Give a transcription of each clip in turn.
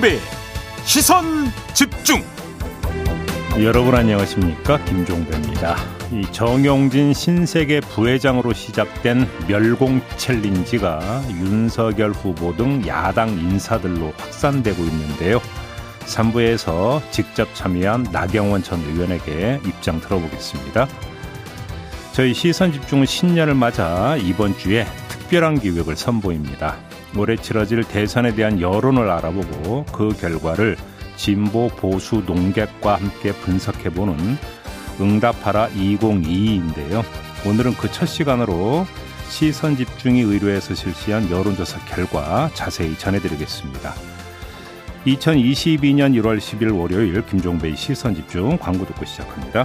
김종배 시선 집중 여러분 안녕하십니까 김종배입니다. 이 정용진 신세계 부회장으로 시작된 멸공 챌린지가 윤석열 후보 등 야당 인사들로 확산되고 있는데요. 3부에서 직접 참여한 나경원 전 의원에게 입장 들어보겠습니다. 저희 시선 집중은 신년을 맞아 이번 주에 특별한 기획을 선보입니다. 올해 치러질 대선에 대한 여론을 알아보고 그 결과를 진보 보수 농객과 함께 분석해보는 응답하라 2022인데요. 오늘은 그 첫 시간으로 시선 집중이 의뢰해서 실시한 여론조사 결과 자세히 전해드리겠습니다. 2022년 1월 10일 월요일 김종배의 시선 집중 광고 듣고 시작합니다.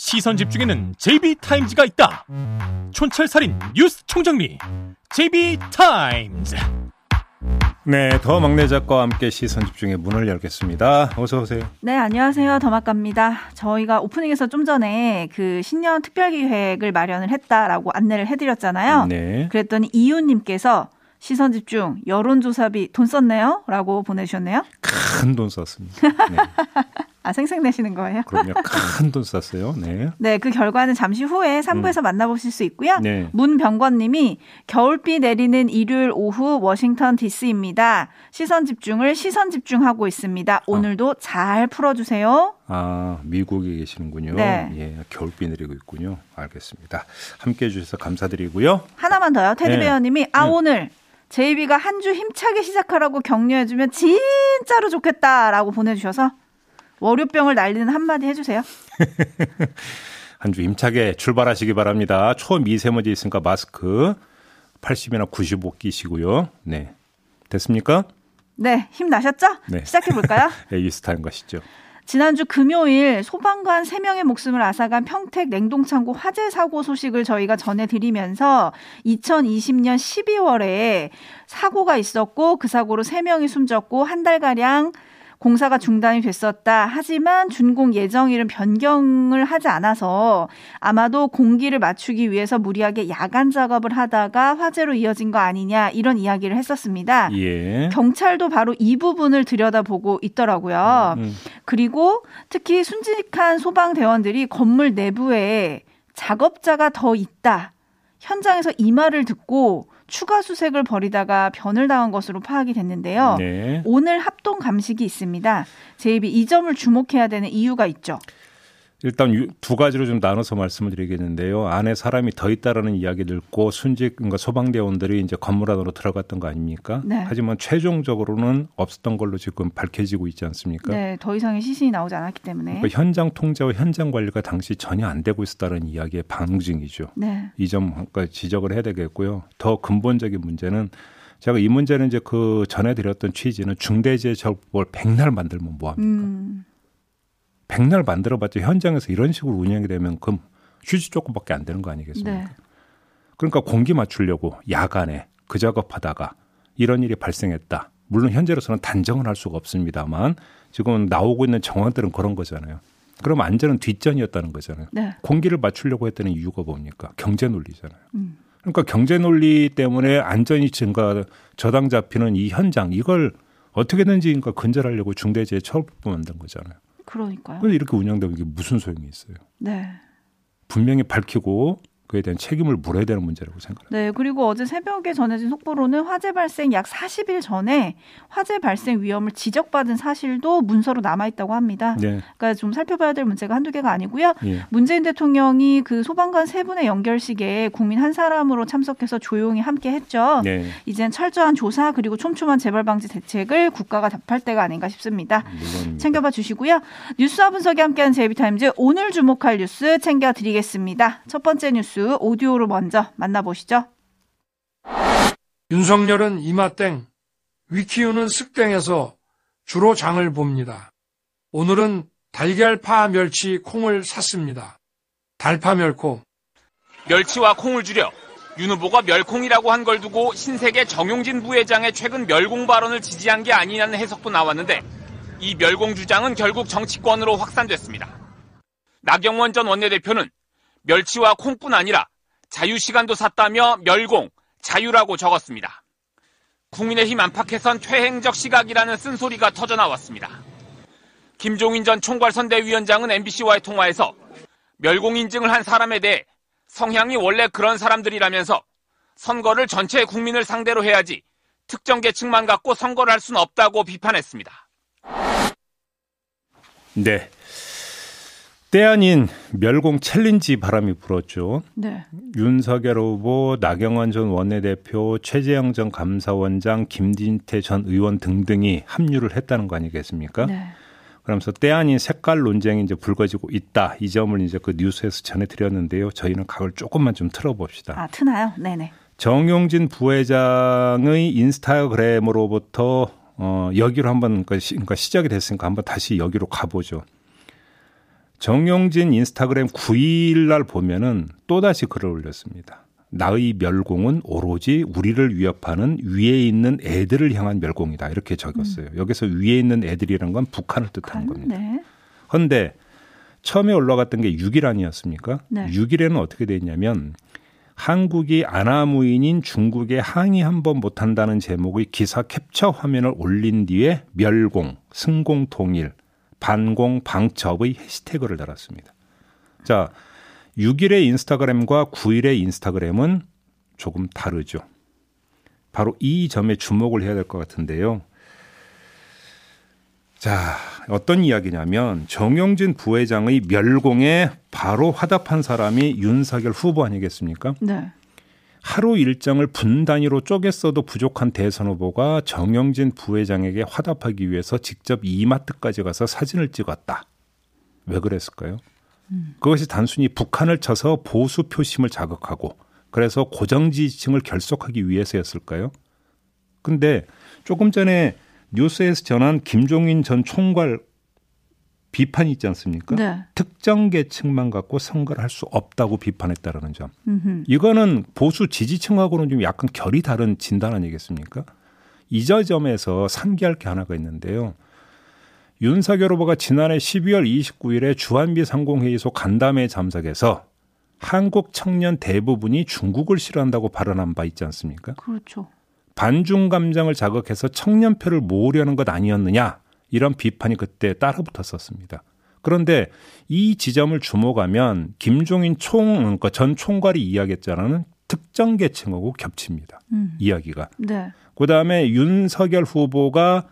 시선 집중에는 JB타임즈가 있다 촌철살인 뉴스 총정리 JB타임즈 네, 더 막내 작가와 함께 시선 집중의 문을 열겠습니다. 어서 오세요. 네, 안녕하세요. 더막갑니다. 저희가 오프닝에서 좀 전에 그 신년 특별 기획을 마련을 했다라고 안내를 해드렸잖아요. 네. 그랬더니 이윤님께서 시선 집중 여론조사비 돈 썼네요? 라고 보내주셨네요. 큰 돈 썼습니다. 네. 아, 생색내시는 거예요? 그럼요. 큰돈 썼어요. 네. 네, 그 결과는 잠시 후에 3부에서 음. 만나보실 수 있고요. 네. 문병권님이 겨울비 내리는 일요일 오후 워싱턴 디스입니다. 시선 집중을 시선 집중하고 있습니다. 오늘도 어. 잘 풀어주세요. 아, 미국에 계시는군요. 네. 예, 겨울비 내리고 있군요. 알겠습니다. 함께 해주셔서 감사드리고요. 하나만 더요. 테디베어님이 네. 아, 음. 오늘 제이비가 한 주 힘차게 시작하라고 격려해주면 진짜로 좋겠다라고 보내주셔서 월요병을 날리는 한마디 해주세요. 한 주 힘차게 출발하시기 바랍니다. 초미세먼지 있으니까 마스크 80이나 95 끼시고요. 네. 됐습니까? 네. 힘 나셨죠? 네. 시작해볼까요? 에이스타인 것이죠. 지난주 금요일 소방관 3명의 목숨을 앗아간 평택 냉동창고 화재 사고 소식을 저희가 전해드리면서 2020년 12월에 사고가 있었고 그 사고로 3명이 숨졌고 한 달가량 공사가 중단이 됐었다. 하지만 준공 예정일은 변경을 하지 않아서 아마도 공기를 맞추기 위해서 무리하게 야간 작업을 하다가 화재로 이어진 거 아니냐 이런 이야기를 했었습니다. 예. 경찰도 바로 이 부분을 들여다보고 있더라고요. 음, 음. 그리고 특히 순직한 소방대원들이 건물 내부에 작업자가 더 있다. 현장에서 이 말을 듣고 추가 수색을 벌이다가 변을 당한 것으로 파악이 됐는데요. 네. 오늘 합동 감식이 있습니다. 제입이 이 점을 주목해야 되는 이유가 있죠. 일단 두 가지로 좀 나눠서 말씀을 드리겠는데요. 안에 사람이 더 있다라는 이야기를 듣고 순직 그러니까 소방대원들이 이제 건물 안으로 들어갔던 거 아닙니까? 네. 하지만 최종적으로는 없었던 걸로 지금 밝혀지고 있지 않습니까? 네, 더 이상의 시신이 나오지 않았기 때문에 그러니까 현장 통제와 현장 관리가 당시 전혀 안 되고 있었다는 이야기의 반증이죠. 네. 이점 지적을 해야 되겠고요. 더 근본적인 문제는 제가 이 문제는 이제 그 전해드렸던 취지는 중대재해처벌 백날 만들면 뭐합니까? 음. 백날 만들어봤자 현장에서 이런 식으로 운영이 되면 그럼 휴지 조금밖에 안 되는 거 아니겠습니까? 네. 그러니까 공기 맞추려고 야간에 그 작업하다가 이런 일이 발생했다. 물론 현재로서는 단정은 할 수가 없습니다만 지금 나오고 있는 정황들은 그런 거잖아요. 그럼 안전은 뒷전이었다는 거잖아요. 네. 공기를 맞추려고 했다는 이유가 뭡니까? 경제 논리잖아요. 음. 그러니까 경제 논리 때문에 안전이 증가 저당 잡히는 이 현장 이걸 어떻게든지 그러니까 근절하려고 중대재해 처벌법 만든 거잖아요. 그러니까요. 이렇게 운영되면 이게 무슨 소용이 있어요? 네. 분명히 밝히고 그에 대한 책임을 물어야 되는 문제라고 생각합니다. 네, 그리고 어제 새벽에 전해진 속보로는 화재 발생 약 40일 전에 화재 발생 위험을 지적받은 사실도 문서로 남아 있다고 합니다. 네. 그러니까 좀 살펴봐야 될 문제가 한두 개가 아니고요. 예. 문재인 대통령이 그 소방관 세 분의 연결식에 국민 한 사람으로 참석해서 조용히 함께 했죠. 네. 이젠 철저한 조사 그리고 촘촘한 재발 방지 대책을 국가가 답할 때가 아닌가 싶습니다. 물론입니다. 챙겨봐 주시고요. 뉴스와 분석이 함께하는 JB타임즈 오늘 주목할 뉴스 챙겨드리겠습니다. 첫 번째 뉴스 오디오로 먼저 만나보시죠. 윤석열은 이마땡, 위키윤은 쓱땡에서 주로 장을 봅니다. 오늘은 달걀파 멸치 콩을 샀습니다. 달파 멸콩. 멸치와 콩을 줄여 윤 후보가 멸콩이라고 한 걸 두고 신세계 정용진 부회장의 최근 멸공 발언을 지지한 게 아니냐는 해석도 나왔는데 이 멸공 주장은 결국 정치권으로 확산됐습니다. 나경원 전 원내대표는 멸치와 콩뿐 아니라 자유시간도 샀다며 멸공, 자유라고 적었습니다. 국민의힘 안팎에선 퇴행적 시각이라는 쓴소리가 터져나왔습니다. 김종인 전 총괄선대위원장은 MBC와의 통화에서 멸공 인증을 한 사람에 대해 성향이 원래 그런 사람들이라면서 선거를 전체 국민을 상대로 해야지 특정 계층만 갖고 선거를 할 수는 없다고 비판했습니다. 네. 때 아닌 멸공 챌린지 바람이 불었죠. 네. 윤석열 후보, 나경원 전 원내대표, 최재형 전 감사원장, 김진태 전 의원 등등이 합류를 했다는 거 아니겠습니까? 네. 그러면서 때 아닌 색깔 논쟁이 이제 불거지고 있다. 이 점을 이제 그 뉴스에서 전해드렸는데요. 저희는 각을 조금만 좀 틀어봅시다. 아, 트나요? 네네. 정용진 부회장의 인스타그램으로부터 어, 여기로 한번 그러니까 시작이 됐으니까 한번 다시 여기로 가보죠. 정용진 인스타그램 9일 날 보면은 또다시 글을 올렸습니다. 나의 멸공은 오로지 우리를 위협하는 위에 있는 애들을 향한 멸공이다. 이렇게 적었어요. 음. 여기서 위에 있는 애들이란 건 북한을 뜻하는 겁니다. 네. 그런데 처음에 올라갔던 게 6일 아니었습니까? 네. 6일에는 어떻게 돼 있냐면 한국이 아나무인인 중국에 항의 한 번 못한다는 제목의 기사 캡처 화면을 올린 뒤에 멸공, 승공 통일, 반공 방첩의 해시태그를 달았습니다. 자, 6일의 인스타그램과 9일의 인스타그램은 조금 다르죠. 바로 이 점에 주목을 해야 될 것 같은데요. 자, 어떤 이야기냐면 정영진 부회장의 멸공에 바로 화답한 사람이 윤석열 후보 아니겠습니까? 네. 하루 일정을 분 단위로 쪼갰어도 부족한 대선 후보가 정영진 부회장에게 화답하기 위해서 직접 이마트까지 가서 사진을 찍었다. 왜 그랬을까요? 음. 그것이 단순히 북한을 쳐서 보수 표심을 자극하고 그래서 고정 지지층을 결속하기 위해서였을까요? 근데 조금 전에 뉴스에서 전한 김종인 전 총괄 비판이 있지 않습니까? 네. 특정 계층만 갖고 선거를 할 수 없다고 비판했다라는 점. 음흠. 이거는 보수 지지층하고는 좀 약간 결이 다른 진단 아니겠습니까? 이 점에서 상기할 게 하나가 있는데요. 윤석열 후보가 지난해 12월 29일에 주한미 상공회의소 간담회 참석해서 한국 청년 대부분이 중국을 싫어한다고 발언한 바 있지 않습니까? 그렇죠. 반중 감정을 자극해서 청년표를 모으려는 것 아니었느냐 이런 비판이 그때 따라붙었었습니다. 그런데 이 지점을 주목하면 김종인 총 그러니까 전 총괄이 이야기했잖아는 특정 계층하고 겹칩니다. 음. 이야기가. 네. 그 다음에 윤석열 후보가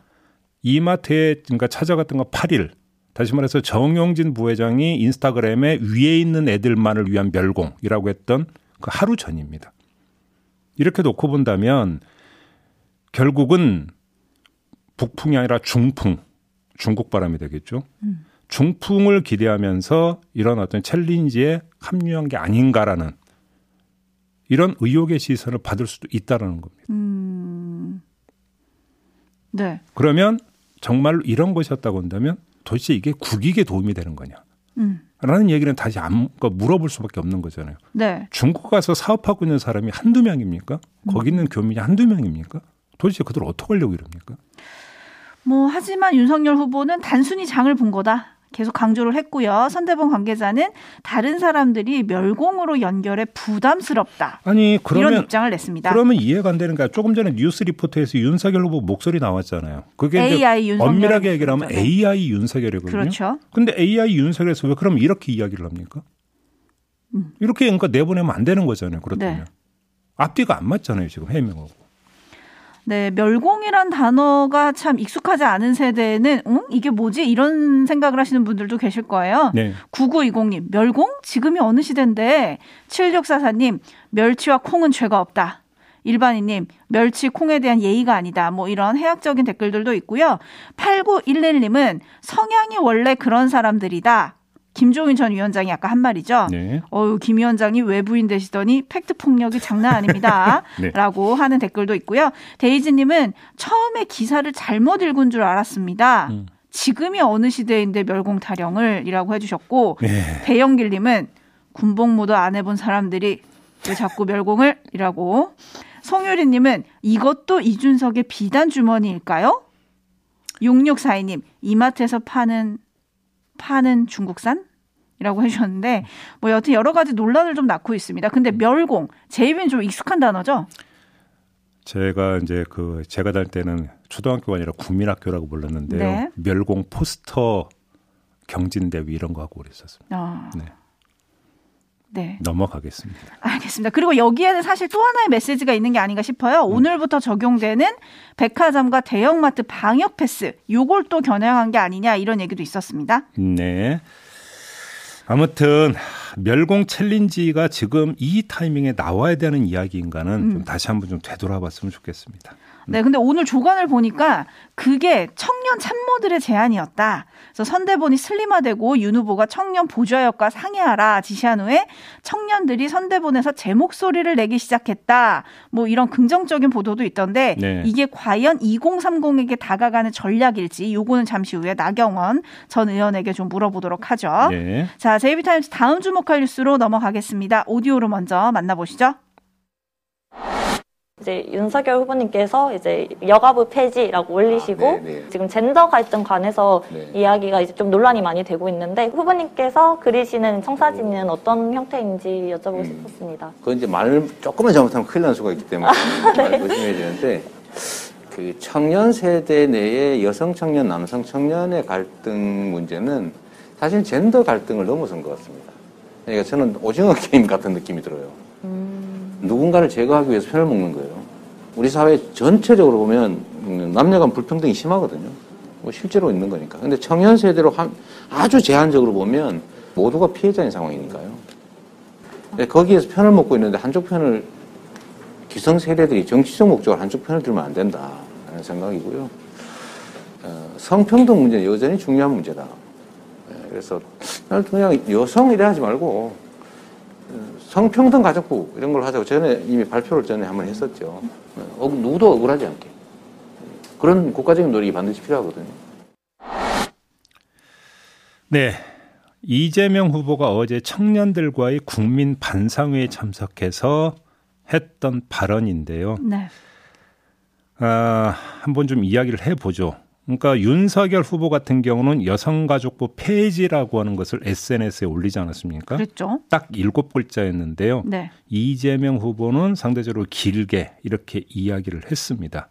이마트에 그러니까 찾아갔던 거 8일 다시 말해서 정용진 부회장이 인스타그램에 위에 있는 애들만을 위한 멸공이라고 했던 그 하루 전입니다. 이렇게 놓고 본다면 결국은 북풍이 아니라 중풍, 중국 바람이 되겠죠. 음. 중풍을 기대하면서 이런 어떤 챌린지에 합류한 게 아닌가라는 이런 의혹의 시선을 받을 수도 있다라는 겁니다. 음. 네. 그러면 정말로 이런 것이었다고 한다면 도대체 이게 국익에 도움이 되는 거냐? 음. 라는 얘기는 다시 안, 그러니까 물어볼 수밖에 없는 거잖아요. 네. 중국 가서 사업하고 있는 사람이 한두 명입니까? 거기 있는 교민이 한두 명입니까? 도대체 그들 어떻게 하려고 이럽니까? 뭐 하지만 윤석열 후보는 단순히 장을 본 거다. 계속 강조를 했고요. 선대본 관계자는 다른 사람들이 멸공으로 연결해 부담스럽다. 아니 그러면 이런 입장을 냈습니다. 그러면 이해가 안 되는 게 조금 전에 뉴스 리포트에서 윤석열 후보 목소리 나왔잖아요. 그게 AI 윤석열 엄밀하게 얘기를 하면 네. AI 윤석열이거든요. 그렇죠. 근데 AI 윤석열에서 왜 그럼 이렇게 이야기를 합니까? 음. 이렇게 그러니까 내보내면 안 되는 거잖아요. 그렇다면 네. 앞뒤가 안 맞잖아요. 지금 해명하고. 네, 멸공이란 단어가 참 익숙하지 않은 세대는 응? 이게 뭐지? 이런 생각을 하시는 분들도 계실 거예요. 네. 9920님, 멸공? 지금이 어느 시대인데? 7644님, 멸치와 콩은 죄가 없다. 일반인님, 멸치, 콩에 대한 예의가 아니다. 뭐 이런 해학적인 댓글들도 있고요. 8911님은 성향이 원래 그런 사람들이다. 김종인 전 위원장이 아까 한 말이죠. 네. 어유 김 위원장이 외부인 되시더니 팩트 폭력이 장난 아닙니다. 네. 라고 하는 댓글도 있고요. 데이지님은 처음에 기사를 잘못 읽은 줄 알았습니다. 음. 지금이 어느 시대인데 멸공 타령을이라고 해주셨고 네. 배영길님은 군복무도 안 해본 사람들이 왜 자꾸 멸공을?이라고 송유리님은 이것도 이준석의 비단 주머니일까요? 6642님 이마트에서 파는 파는 중국산? 이라고 해주셨는데 뭐 여튼 여러 가지 논란을 좀 낳고 있습니다. 근데 멸공 제 입엔 좀 익숙한 단어죠? 제가 이제 그 제가 다닐 때는 초등학교가 아니라 국민학교라고 불렀는데요. 네. 멸공 포스터 경진대회 이런 거 하고 그랬었습니다. 아, 네. 네. 넘어가겠습니다. 알겠습니다. 그리고 여기에는 사실 또 하나의 메시지가 있는 게 아닌가 싶어요. 오늘부터 적용되는 백화점과 대형마트 방역 패스, 요걸 또 겨냥한 게 아니냐 이런 얘기도 있었습니다. 네. 아무튼 멸공 챌린지가 지금 이 타이밍에 나와야 되는 이야기인가는 음. 좀 다시 한번 좀 되돌아봤으면 좋겠습니다. 네, 근데 오늘 조간을 보니까 그게 청년 참모들의 제안이었다. 그래서 선대본이 슬림화되고 윤 후보가 청년 보좌역과 상의하라 지시한 후에 청년들이 선대본에서 제 목소리를 내기 시작했다. 뭐 이런 긍정적인 보도도 있던데 네. 이게 과연 2030에게 다가가는 전략일지 요거는 잠시 후에 나경원 전 의원에게 좀 물어보도록 하죠. 네. 자, 제이비타임즈 다음 주목할 뉴스로 넘어가겠습니다. 오디오로 먼저 만나보시죠. 이제 윤석열 후보님께서 이제 여가부 폐지라고 올리시고 아, 네, 네. 지금 젠더 갈등 관해서 네. 이야기가 이제 좀 논란이 많이 되고 있는데 후보님께서 그리시는 청사진은 어떤 형태인지 여쭤보고 음. 싶었습니다. 그건 이제 말을 조금만 잘못하면 큰일 날 수가 있기 때문에 말 조심해야 되는데 그 청년 세대 내의 여성 청년, 남성 청년의 갈등 문제는 사실 젠더 갈등을 넘어선 것 같습니다. 그러니까 저는 오징어 게임 같은 느낌이 들어요. 누군가를 제거하기 위해서 편을 먹는 거예요. 우리 사회 전체적으로 보면 음, 남녀 간 불평등이 심하거든요. 뭐 실제로 있는 거니까. 근데 청년 세대로 한- 아주 제한적으로 보면 모두가 피해자인 상황이니까요. 근데 거기에서 편을 먹고 있는데 한쪽 편을 기성 세대들이 정치적 목적으로 한쪽 편을 들면 안 된다라는 생각이고요. 어, 성평등 문제는 여전히 중요한 문제다. 예, 그래서 날 그냥 여성 이래 하지 말고 어, 성평등 가족부 이런 걸 하자고 전에 이미 발표를 전에 한번 했었죠. 어, 누구도 억울하지 않게 그런 국가적인 노력이 반드시 필요하거든요. 네. 이재명 후보가 어제 청년들과의 국민 반상회에 참석해서 했던 발언인데요. 네. 아, 한번 좀 이야기를 해보죠. 그러니까 윤석열 후보 같은 경우는 여성가족부 폐지라고 하는 것을 SNS에 올리지 않았습니까? 그랬죠. 딱 일곱 글자였는데요. 네. 이재명 후보는 상대적으로 길게 이렇게 이야기를 했습니다.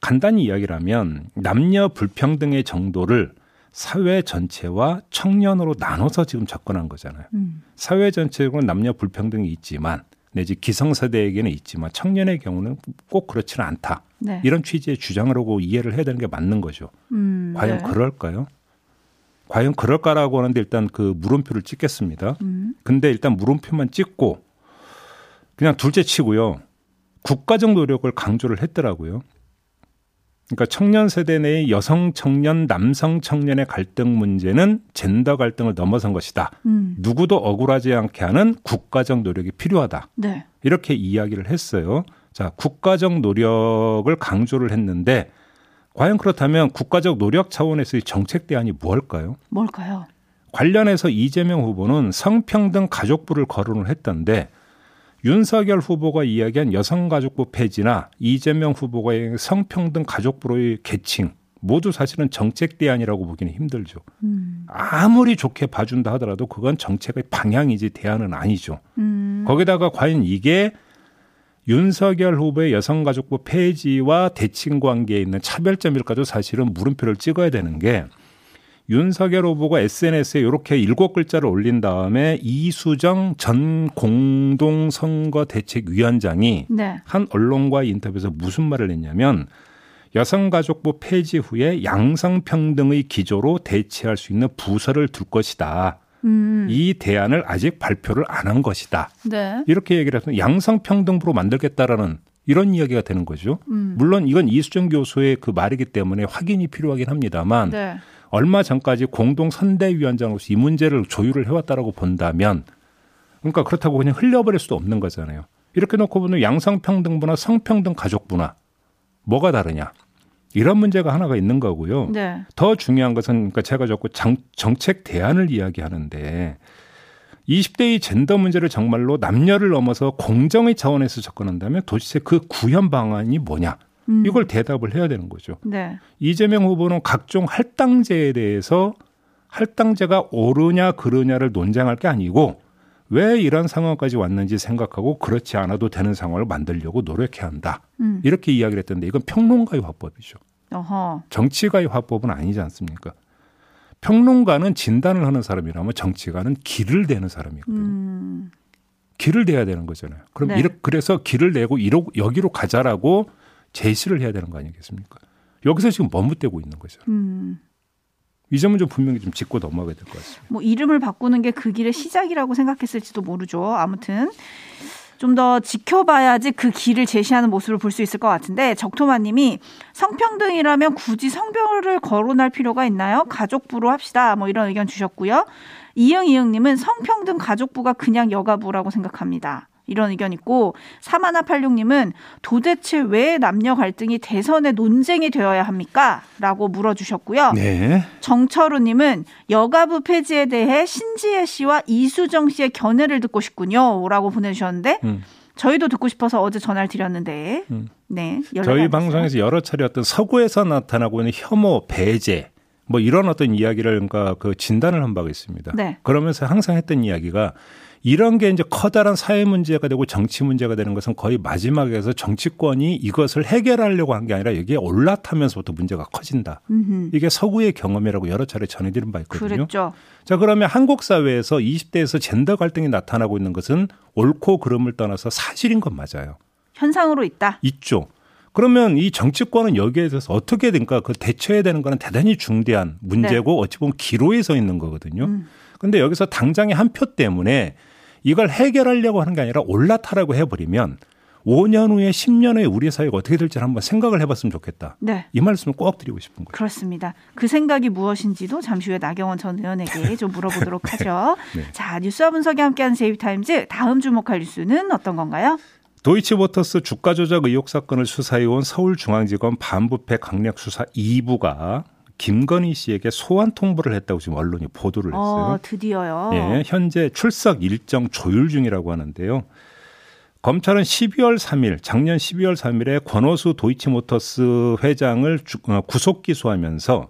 간단히 이야기를 하면 남녀 불평등의 정도를 사회 전체와 청년으로 나눠서 지금 접근한 거잖아요. 음. 사회 전체적으로 남녀 불평등이 있지만 내지 기성세대에게는 있지만 청년의 경우는 꼭 그렇지는 않다. 네. 이런 취지의 주장을 하고 이해를 해야 되는 게 맞는 거죠. 음, 과연 네. 그럴까요? 과연 그럴까라고 하는데 일단 그 물음표를 찍겠습니다. 음. 근데 일단 물음표만 찍고 그냥 둘째 치고요. 국가적 노력을 강조를 했더라고요. 그러니까 청년 세대 내의 여성 청년, 남성 청년의 갈등 문제는 젠더 갈등을 넘어선 것이다. 음. 누구도 억울하지 않게 하는 국가적 노력이 필요하다. 네. 이렇게 이야기를 했어요. 자, 국가적 노력을 강조를 했는데 과연 그렇다면 국가적 노력 차원에서의 정책 대안이 무엇일까요? 뭘까요? 관련해서 이재명 후보는 성평등 가족부를 거론을 했던데 윤석열 후보가 이야기한 여성가족부 폐지나 이재명 후보가 성평등 가족부로의 계칭 모두 사실은 정책 대안이라고 보기는 힘들죠. 음. 아무리 좋게 봐준다 하더라도 그건 정책의 방향이지 대안은 아니죠. 음. 거기다가 과연 이게 윤석열 후보의 여성가족부 폐지와 대칭 관계에 있는 차별점일까도 사실은 물음표를 찍어야 되는 게 윤석열 후보가 SNS에 이렇게 일곱 글자를 올린 다음에 이수정 전 공동선거대책위원장이 네. 한 언론과의 인터뷰에서 무슨 말을 했냐면 여성가족부 폐지 후에 양성평등의 기조로 대체할 수 있는 부서를 둘 것이다. 음. 이 대안을 아직 발표를 안 한 것이다. 네. 이렇게 얘기를 해서 양성평등부로 만들겠다라는 이런 이야기가 되는 거죠. 음. 물론 이건 이수정 교수의 그 말이기 때문에 확인이 필요하긴 합니다만 네. 얼마 전까지 공동 선대위원장으로서 이 문제를 조율을 해왔다라고 본다면 그러니까 그렇다고 그냥 흘려버릴 수도 없는 거잖아요. 이렇게 놓고 보면 양성평등부나 성평등 가족부나 뭐가 다르냐. 이런 문제가 하나가 있는 거고요. 네. 더 중요한 것은 그러니까 제가 자꾸 정, 정책 대안을 이야기하는데 20대의 젠더 문제를 정말로 남녀를 넘어서 공정의 차원에서 접근한다면 도대체 그 구현 방안이 뭐냐? 음. 이걸 대답을 해야 되는 거죠. 네. 이재명 후보는 각종 할당제에 대해서 할당제가 옳으냐 그르냐를 논쟁할 게 아니고 왜 이런 상황까지 왔는지 생각하고 그렇지 않아도 되는 상황을 만들려고 노력해야 한다. 음. 이렇게 이야기를 했던데 이건 평론가의 화법이죠. 어허. 정치가의 화법은 아니지 않습니까? 평론가는 진단을 하는 사람이라면 정치가는 길을 대는 사람이거든요. 음. 길을 대야 되는 거잖아요. 그럼 네. 이렇 그래서 길을 내고 이로, 여기로 가자라고 제시를 해야 되는 거 아니겠습니까? 여기서 지금 머뭇대고 있는 거죠. 음. 이 점은 좀 분명히 좀 짚고 넘어가야 될 것 같습니다. 뭐 이름을 바꾸는 게 그 길의 시작이라고 생각했을지도 모르죠. 아무튼 좀 더 지켜봐야지 그 길을 제시하는 모습을 볼 수 있을 것 같은데 적토마님이 성평등이라면 굳이 성별을 거론할 필요가 있나요? 가족부로 합시다. 뭐 이런 의견 주셨고요. 이응 이응님은 성평등 가족부가 그냥 여가부라고 생각합니다. 이런 의견 있고 사마나 팔육님은 도대체 왜 남녀 갈등이 대선의 논쟁이 되어야 합니까? 라고 물어주셨고요. 네. 정철우님은 여가부 폐지에 대해 신지혜 씨와 이수정 씨의 견해를 듣고 싶군요.라고 보내주셨는데 음. 저희도 듣고 싶어서 어제 전화를 드렸는데 음. 네 저희. 방송에서 여러 차례 어떤 서구에서 나타나고 있는 혐오, 배제 뭐 이런 어떤 이야기를 그러니까 그 진단을 한 바가 있습니다. 네. 그러면서 항상 했던 이야기가 이런 게 이제 커다란 사회 문제가 되고 정치 문제가 되는 것은 거의 마지막에서 정치권이 이것을 해결하려고 한 게 아니라 여기에 올라타면서부터 문제가 커진다. 음흠. 이게 서구의 경험이라고 여러 차례 전해드린 바 있거든요. 그랬죠. 자, 그러면 한국 사회에서 20대에서 젠더 갈등이 나타나고 있는 것은 옳고 그름을 떠나서 사실인 건 맞아요. 현상으로 있다. 있죠. 그러면 이 정치권은 여기에 대해서 어떻게 된가 그 대처해야 되는 거는 대단히 중대한 문제고 어찌 보면 기로에 서 있는 거거든요. 음. 근데 여기서 당장의 한 표 때문에 이걸 해결하려고 하는 게 아니라 올라타라고 해버리면 5년 후에 10년 후에 우리 사회가 어떻게 될지 한번 생각을 해봤으면 좋겠다. 네. 이 말씀을 꼭 드리고 싶은 거예요. 그렇습니다. 그 생각이 무엇인지도 잠시 후에 나경원 전 의원에게 좀 물어보도록 하죠. 네. 자, 뉴스와 분석이 함께하는 JB타임즈 다음 주목할 뉴스는 어떤 건가요? 도이치모터스 주가 조작 의혹 사건을 수사해온 서울중앙지검 반부패 강력 수사 2부가 김건희 씨에게 소환 통보를 했다고 지금 언론이 보도를 했어요. 어, 드디어요. 예, 현재 출석 일정 조율 중이라고 하는데요. 검찰은 12월 3일, 작년 12월 3일에 권오수 도이치모터스 회장을 주- 어, 구속 기소하면서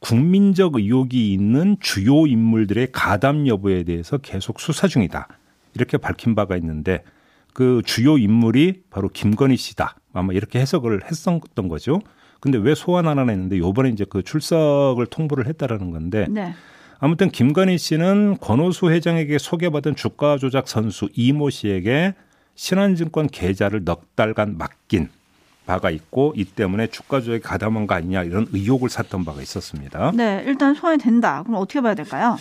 국민적 의혹이 있는 주요 인물들의 가담 여부에 대해서 계속 수사 중이다. 이렇게 밝힌 바가 있는데 그 주요 인물이 바로 김건희 씨다. 아마 이렇게 해석을 했었던 거죠. 근데 왜 소환 안 하나 했는데 요번에 이제 그 출석을 통보를 했다라는 건데 네. 아무튼 김건희 씨는 권오수 회장에게 소개받은 주가 조작 선수 이모 씨에게 신한증권 계좌를 넉 달간 맡긴 바가 있고 이 때문에 주가 조작에 가담한 거 아니냐 이런 의혹을 샀던 바가 있었습니다. 네, 일단 소환이 된다. 그럼 어떻게 봐야 될까요?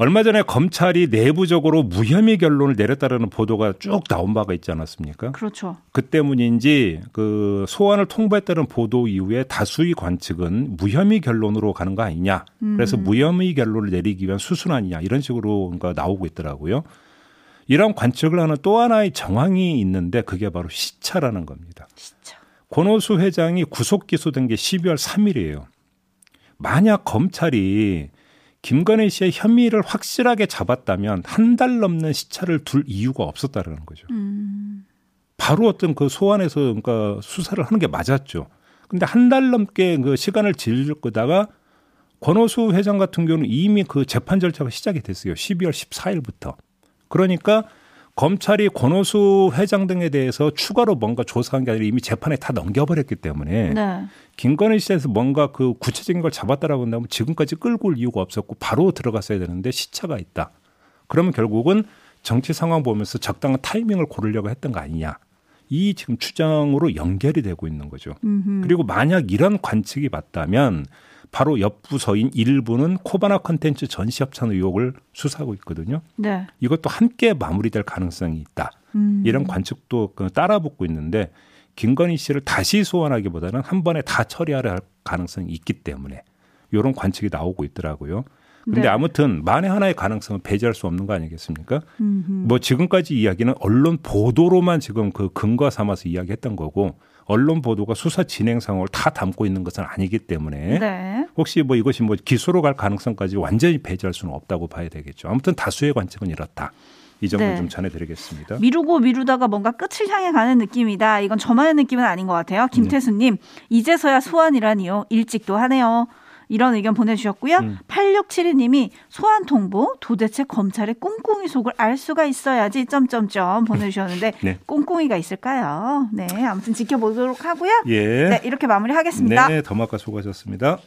얼마 전에 검찰이 내부적으로 무혐의 결론을 내렸다라는 보도가 쭉 나온 바가 있지 않았습니까? 그렇죠. 그 때문인지 그 소환을 통보했다는 보도 이후에 다수의 관측은 무혐의 결론으로 가는 거 아니냐. 그래서 음. 무혐의 결론을 내리기 위한 수순 아니냐 이런 식으로 뭔가 나오고 있더라고요. 이런 관측을 하는 또 하나의 정황이 있는데 그게 바로 시차라는 겁니다. 진짜. 권오수 회장이 구속 기소된 게 12월 3일이에요. 만약 검찰이 김건희 씨의 혐의를 확실하게 잡았다면 한 달 넘는 시차를 둘 이유가 없었다라는 거죠. 음. 바로 어떤 그 소환에서 그러니까 수사를 하는 게 맞았죠. 근데 한 달 넘게 그 시간을 질질 거다가 권오수 회장 같은 경우는 이미 그 재판 절차가 시작이 됐어요. 12월 14일부터. 그러니까 검찰이 권오수 회장 등에 대해서 추가로 뭔가 조사한 게 아니라 이미 재판에 다 넘겨버렸기 때문에 네. 김건희 씨에서 뭔가 그 구체적인 걸 잡았다라고 한다면 지금까지 끌고 올 이유가 없었고 바로 들어갔어야 되는데 시차가 있다. 그러면 결국은 정치 상황 보면서 적당한 타이밍을 고르려고 했던 거 아니냐. 이 지금 추정으로 연결이 되고 있는 거죠. 음흠. 그리고 만약 이런 관측이 맞다면 바로 옆 부서인 일부는 코바나 컨텐츠 전시 협찬 의혹을 수사하고 있거든요. 네. 이것도 함께 마무리될 가능성이 있다. 음. 이런 관측도 그 따라붙고 있는데 김건희 씨를 다시 소환하기보다는 한 번에 다 처리하려 할 가능성이 있기 때문에 이런 관측이 나오고 있더라고요. 근데 네. 아무튼 만에 하나의 가능성은 배제할 수 없는 거 아니겠습니까? 음흠. 뭐 지금까지 이야기는 언론 보도로만 지금 그 근거 삼아서 이야기했던 거고 언론 보도가 수사 진행 상황을 다 담고 있는 것은 아니기 때문에 네. 혹시 뭐 이것이 뭐 기소로 갈 가능성까지 완전히 배제할 수는 없다고 봐야 되겠죠. 아무튼 다수의 관측은 이렇다. 이 점을 네. 좀 전해드리겠습니다. 미루고 미루다가 뭔가 끝을 향해 가는 느낌이다. 이건 저만의 느낌은 아닌 것 같아요. 김태수님, 이제서야 소환이라니요. 일찍도 하네요. 이런 의견 보내주셨고요. 음. 8672님이 소환 통보 도대체 검찰의 꽁꽁이 속을 알 수가 있어야지 점점점 보내주셨는데 네. 꽁꽁이가 있을까요? 네, 아무튼 지켜보도록 하고요. 예. 네, 이렇게 마무리하겠습니다. 네, 더마카 수고하셨습니다.